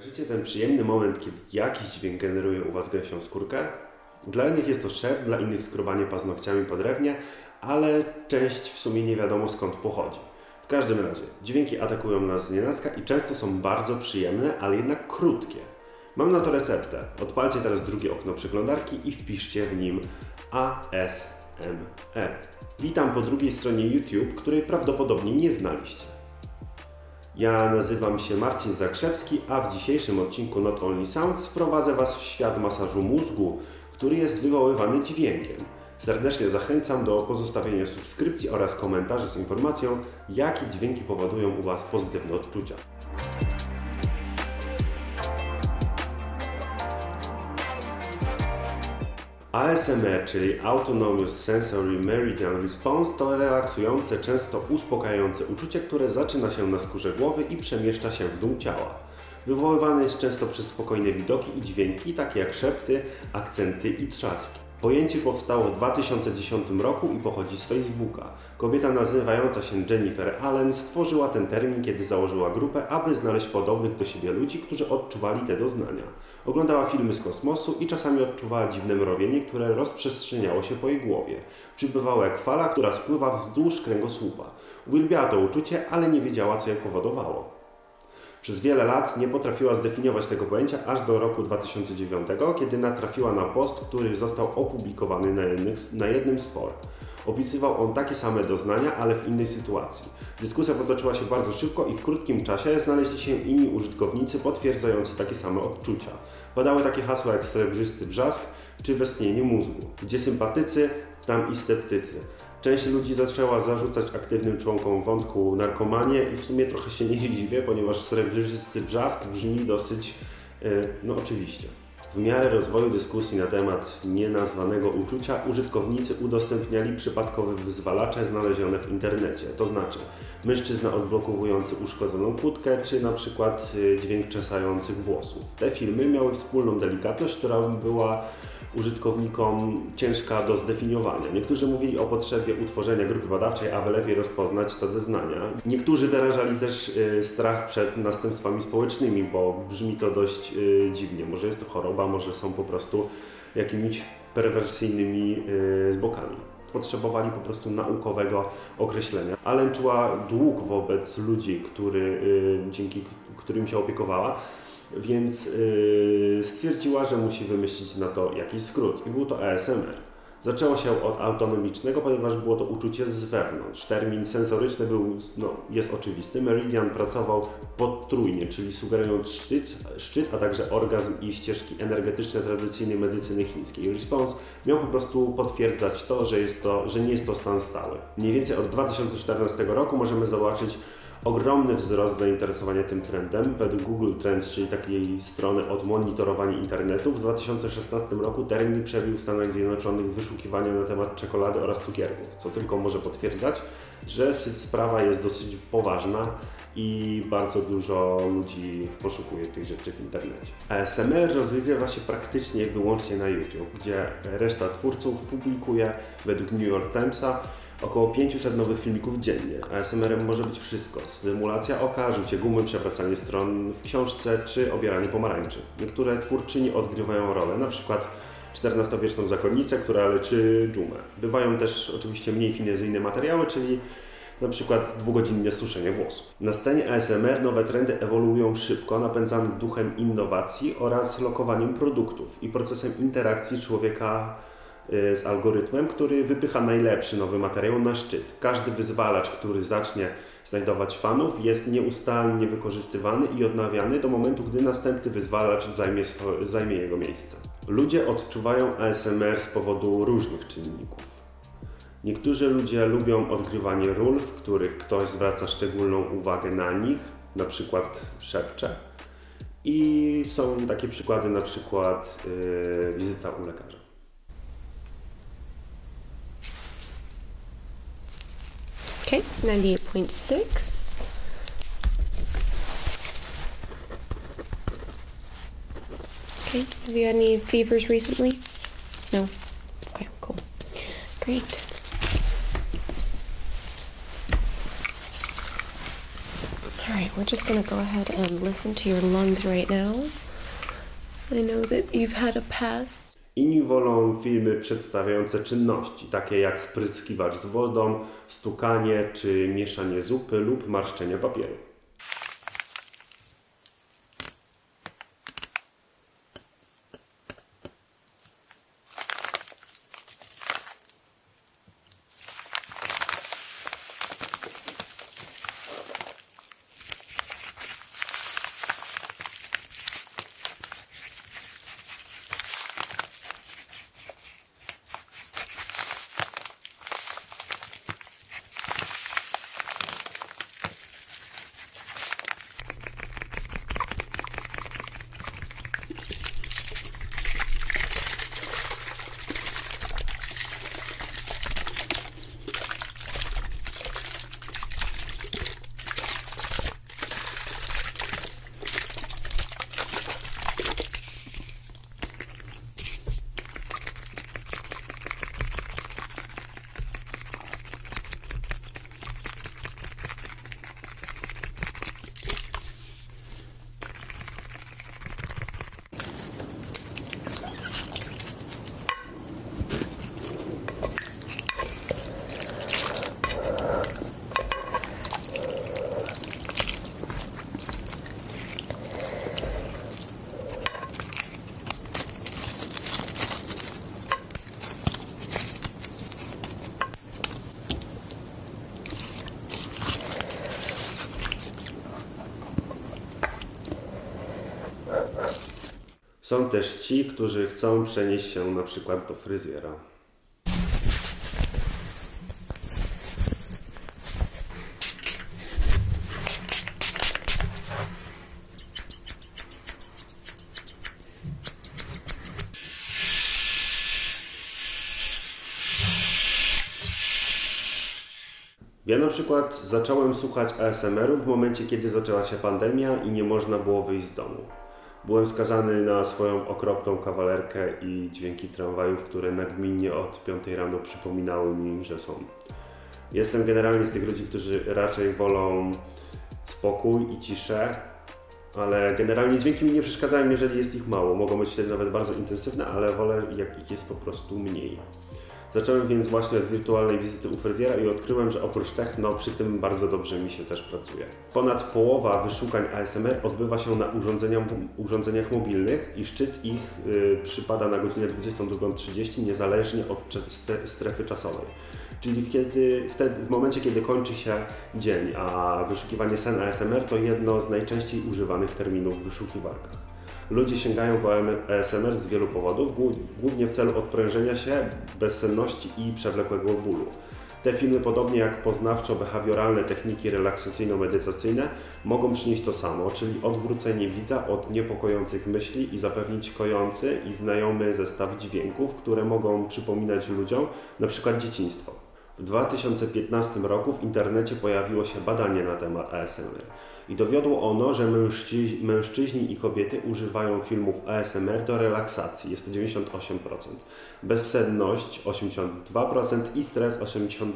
Życie ten przyjemny moment, kiedy jakiś dźwięk generuje u Was gęsią skórkę? Dla innych jest to szep, dla innych skrobanie paznokciami po drewnie, ale część w sumie nie wiadomo skąd pochodzi. W każdym razie, dźwięki atakują nas z nienacka i często są bardzo przyjemne, ale jednak krótkie. Mam na to receptę. Odpalcie teraz drugie okno przeglądarki i wpiszcie w nim ASMR. Witam po drugiej stronie YouTube, której prawdopodobnie nie znaliście. Ja nazywam się Marcin Zakrzewski, a w dzisiejszym odcinku Not Only Sounds wprowadzę Was w świat masażu mózgu, który jest wywoływany dźwiękiem. Serdecznie zachęcam do pozostawienia subskrypcji oraz komentarzy z informacją, jakie dźwięki powodują u Was pozytywne odczucia. ASMR, czyli Autonomous Sensory Meridian Response, to relaksujące, często uspokajające uczucie, które zaczyna się na skórze głowy i przemieszcza się w dół ciała. Wywoływane jest często przez spokojne widoki i dźwięki, takie jak szepty, akcenty i trzaski. Pojęcie powstało w 2010 roku i pochodzi z Facebooka. Kobieta nazywająca się Jennifer Allen stworzyła ten termin, kiedy założyła grupę, aby znaleźć podobnych do siebie ludzi, którzy odczuwali te doznania. Oglądała filmy z kosmosu i czasami odczuwała dziwne mrowienie, które rozprzestrzeniało się po jej głowie. Przybywała jak fala, która spływa wzdłuż kręgosłupa. Uwielbiała to uczucie, ale nie wiedziała, co je powodowało. Przez wiele lat nie potrafiła zdefiniować tego pojęcia aż do roku 2009, kiedy natrafiła na post, który został opublikowany na, jednych, na jednym z for. Opisywał on takie same doznania, ale w innej sytuacji. Dyskusja potoczyła się bardzo szybko i w krótkim czasie znaleźli się inni użytkownicy potwierdzający takie same odczucia. Padały takie hasła jak srebrzysty brzask czy westchnienie mózgu. Gdzie sympatycy, tam i sceptycy. Część ludzi zaczęła zarzucać aktywnym członkom wątku narkomanię i w sumie trochę się nie dziwię, ponieważ srebrzysty brzask brzmi dosyć, no oczywiście. W miarę rozwoju dyskusji na temat nienazwanego uczucia użytkownicy udostępniali przypadkowe wyzwalacze znalezione w internecie, to znaczy mężczyzna odblokowujący uszkodzoną kłódkę, czy na przykład dźwięk czesających włosów. Te filmy miały wspólną delikatność, która była użytkownikom ciężka do zdefiniowania. Niektórzy mówili o potrzebie utworzenia grupy badawczej, aby lepiej rozpoznać te doznania. Niektórzy wyrażali też y, strach przed następstwami społecznymi, bo brzmi to dość y, dziwnie. Może jest to choroba, może są po prostu jakimiś perwersyjnymi y, zbokami potrzebowali po prostu naukowego określenia. Ale czuła dług wobec ludzi, który, dzięki którym się opiekowała więc yy, stwierdziła, że musi wymyślić na to jakiś skrót i był to ASMR. Zaczęło się od autonomicznego, ponieważ było to uczucie z wewnątrz. Termin sensoryczny był, no, jest oczywisty. Meridian pracował potrójnie, czyli sugerując szczyt, szczyt, a także orgazm i ścieżki energetyczne tradycyjnej medycyny chińskiej. Response miał po prostu potwierdzać to, że, jest to, że nie jest to stan stały. Mniej więcej od 2014 roku możemy zobaczyć ogromny wzrost zainteresowania tym trendem. Według Google Trends, czyli takiej strony od monitorowania internetu, w 2016 roku termin przebił w Stanach Zjednoczonych wyszukiwania na temat czekolady oraz cukierków, co tylko może potwierdzać, że sprawa jest dosyć poważna i bardzo dużo ludzi poszukuje tych rzeczy w internecie. ASMR rozgrywa się praktycznie wyłącznie na YouTube, gdzie reszta twórców publikuje według New York Timesa około 500 nowych filmików dziennie. ASMR może być wszystko. Stymulacja oka, rzucie gumy, przewracanie stron w książce czy obieranie pomarańczy. Niektóre twórczyni odgrywają rolę, przykład XIV-wieczną zakonnicę, która leczy dżumę. Bywają też oczywiście mniej finezyjne materiały, czyli na przykład dwugodzinne suszenie włosów. Na scenie ASMR nowe trendy ewoluują szybko, napędzane duchem innowacji oraz lokowaniem produktów i procesem interakcji człowieka z algorytmem, który wypycha najlepszy nowy materiał na szczyt. Każdy wyzwalacz, który zacznie znajdować fanów, jest nieustannie wykorzystywany i odnawiany do momentu, gdy następny wyzwalacz zajmie, zajmie jego miejsce. Ludzie odczuwają ASMR z powodu różnych czynników. Niektórzy ludzie lubią odgrywanie ról, w których ktoś zwraca szczególną uwagę na nich, na przykład szepcze. I są takie przykłady, na przykład yy, wizyta u lekarza. Okay, 98.6. Okay, have you had any fevers recently? No? Okay, cool. Great. All right, we're just gonna go ahead and listen to your lungs right now. I know that you've had a past. Inni wolą filmy przedstawiające czynności, takie jak spryskiwacz z wodą, stukanie czy mieszanie zupy lub marszczenie papieru. Są też ci, którzy chcą przenieść się na przykład do fryzjera. Ja na przykład zacząłem słuchać ASMR-u w momencie, kiedy zaczęła się pandemia i nie można było wyjść z domu. Byłem skazany na swoją okropną kawalerkę i dźwięki tramwajów, które nagminnie od 5 rano przypominały mi, że są. Jestem generalnie z tych ludzi, którzy raczej wolą spokój i ciszę, ale generalnie dźwięki mi nie przeszkadzają, jeżeli jest ich mało. Mogą być wtedy nawet bardzo intensywne, ale wolę jak ich jest po prostu mniej. Zacząłem więc właśnie od wirtualnej wizyty u fryzjera i odkryłem, że oprócz techno przy tym bardzo dobrze mi się też pracuje. Ponad połowa wyszukań ASMR odbywa się na urządzeniach, mobilnych i szczyt ich y, przypada na godzinę 22.30 niezależnie od strefy czasowej. Czyli kiedy, w momencie, kiedy kończy się dzień, a wyszukiwanie sen ASMR to jedno z najczęściej używanych terminów w wyszukiwarkach. Ludzie sięgają po ASMR z wielu powodów, głó- głównie w celu odprężenia się, bezsenności i przewlekłego bólu. Te filmy, podobnie jak poznawczo-behawioralne techniki relaksacyjno-medytacyjne, mogą przynieść to samo, czyli odwrócenie widza od niepokojących myśli i zapewnić kojący i znajomy zestaw dźwięków, które mogą przypominać ludziom na przykład dzieciństwo. W 2015 roku w internecie pojawiło się badanie na temat ASMR i dowiodło ono, że mężczyźni, mężczyźni i kobiety używają filmów ASMR do relaksacji, jest to 98%, bezsenność 82% i stres 82%.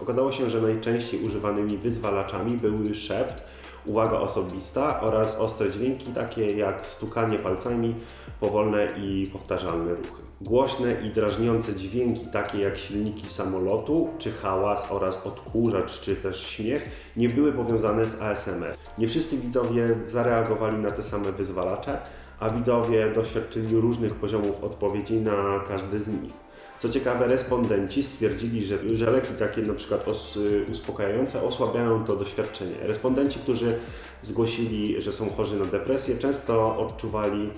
Okazało się, że najczęściej używanymi wyzwalaczami były szept, uwaga osobista oraz ostre dźwięki takie jak stukanie palcami, powolne i powtarzalne ruchy. Głośne i drażniące dźwięki takie jak silniki samolotu, czy hałas oraz odkurzacz, czy też śmiech nie były powiązane z ASMR. Nie wszyscy widzowie zareagowali na te same wyzwalacze, a widzowie doświadczyli różnych poziomów odpowiedzi na każdy z nich. Co ciekawe, respondenci stwierdzili, że, że leki takie na przykład os, uspokajające osłabiają to doświadczenie. Respondenci, którzy zgłosili, że są chorzy na depresję, często odczuwali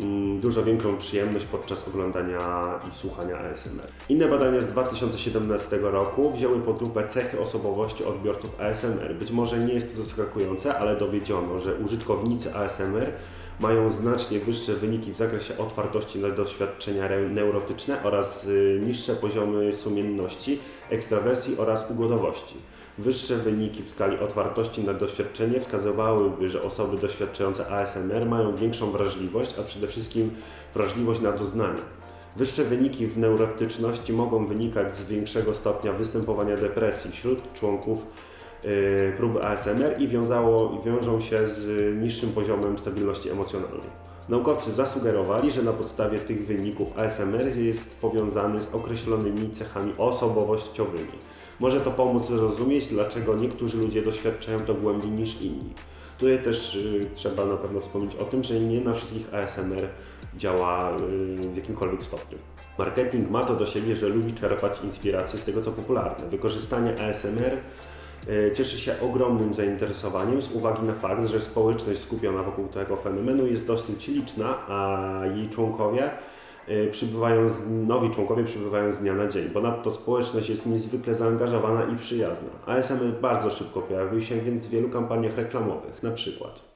mm, dużo większą przyjemność podczas oglądania i słuchania ASMR. Inne badania z 2017 roku wzięły pod lupę cechy osobowości odbiorców ASMR. Być może nie jest to zaskakujące, ale dowiedziono, że użytkownicy ASMR mają znacznie wyższe wyniki w zakresie otwartości na doświadczenia neurotyczne oraz y, niższe poziomy sumienności, ekstrawersji oraz ugodowości. Wyższe wyniki w skali otwartości na doświadczenie wskazywałyby, że osoby doświadczające ASMR mają większą wrażliwość, a przede wszystkim wrażliwość na doznania. Wyższe wyniki w neurotyczności mogą wynikać z większego stopnia występowania depresji wśród członków y, próby ASMR i wiązało, wiążą się z niższym poziomem stabilności emocjonalnej. Naukowcy zasugerowali, że na podstawie tych wyników ASMR jest powiązany z określonymi cechami osobowościowymi. Może to pomóc zrozumieć, dlaczego niektórzy ludzie doświadczają to głębiej niż inni. Tutaj też y, trzeba na pewno wspomnieć o tym, że nie na wszystkich ASMR działa y, w jakimkolwiek stopniu. Marketing ma to do siebie, że lubi czerpać inspiracje z tego, co popularne. Wykorzystanie ASMR cieszy się ogromnym zainteresowaniem z uwagi na fakt, że społeczność skupiona wokół tego fenomenu jest dosyć liczna, a jej członkowie y, przybywają, z, nowi członkowie przybywają z dnia na dzień. Ponadto społeczność jest niezwykle zaangażowana i przyjazna. ASMR bardzo szybko pojawił się więc w wielu kampaniach reklamowych, na przykład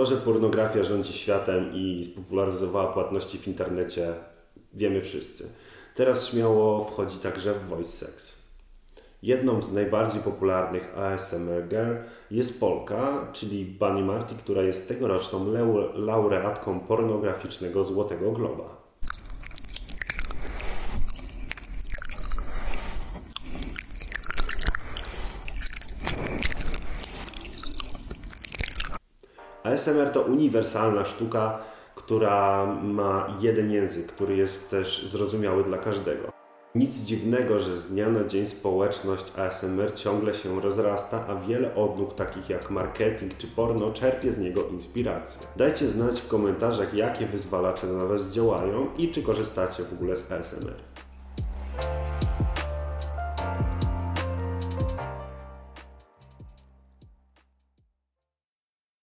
To, że pornografia rządzi światem i spopularyzowała płatności w internecie, wiemy wszyscy. Teraz śmiało wchodzi także w voice sex. Jedną z najbardziej popularnych ASMR girl jest Polka, czyli Bunny Marty, która jest tegoroczną lau- laureatką pornograficznego Złotego Globa. ASMR to uniwersalna sztuka, która ma jeden język, który jest też zrozumiały dla każdego. Nic dziwnego, że z dnia na dzień społeczność ASMR ciągle się rozrasta, a wiele odnóg takich jak marketing czy porno czerpie z niego inspirację. Dajcie znać w komentarzach, jakie wyzwalacze na Was działają i czy korzystacie w ogóle z ASMR.